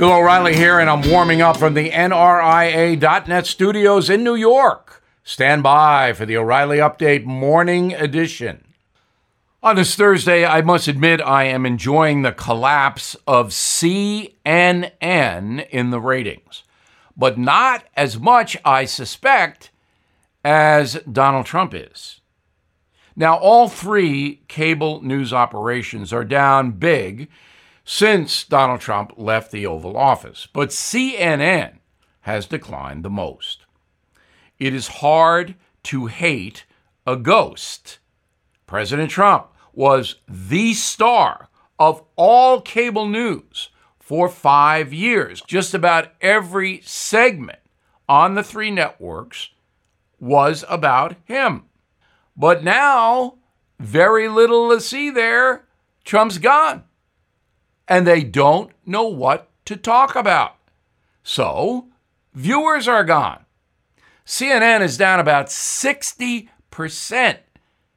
Bill O'Reilly here, and I'm warming up from the NRIA.net studios in New York. Stand by for the O'Reilly Update Morning Edition. On this Thursday, I must admit I am enjoying the collapse of CNN in the ratings, but not as much, I suspect, as Donald Trump is. Now, all three cable news operations are down big since Donald Trump left the Oval Office, but CNN has declined the most. It is hard to hate a ghost. President Trump was the star of all cable news for five years. Just about every segment on the three networks was about him. But now, very little to see there. Trump's gone and they don't know what to talk about. So, viewers are gone. CNN is down about 60%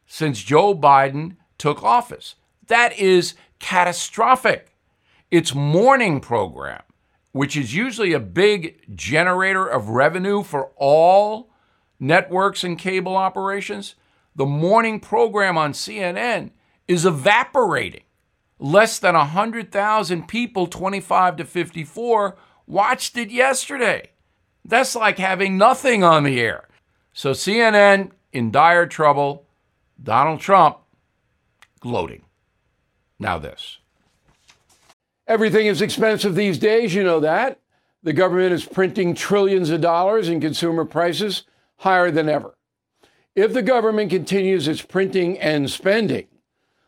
since Joe Biden took office. That is catastrophic. Its morning program, which is usually a big generator of revenue for all networks and cable operations, the morning program on CNN is evaporating less than 100,000 people, 25 to 54, watched it yesterday. That's like having nothing on the air. So CNN in dire trouble, Donald Trump gloating. Now, this. Everything is expensive these days, you know that. The government is printing trillions of dollars and consumer prices higher than ever. If the government continues its printing and spending,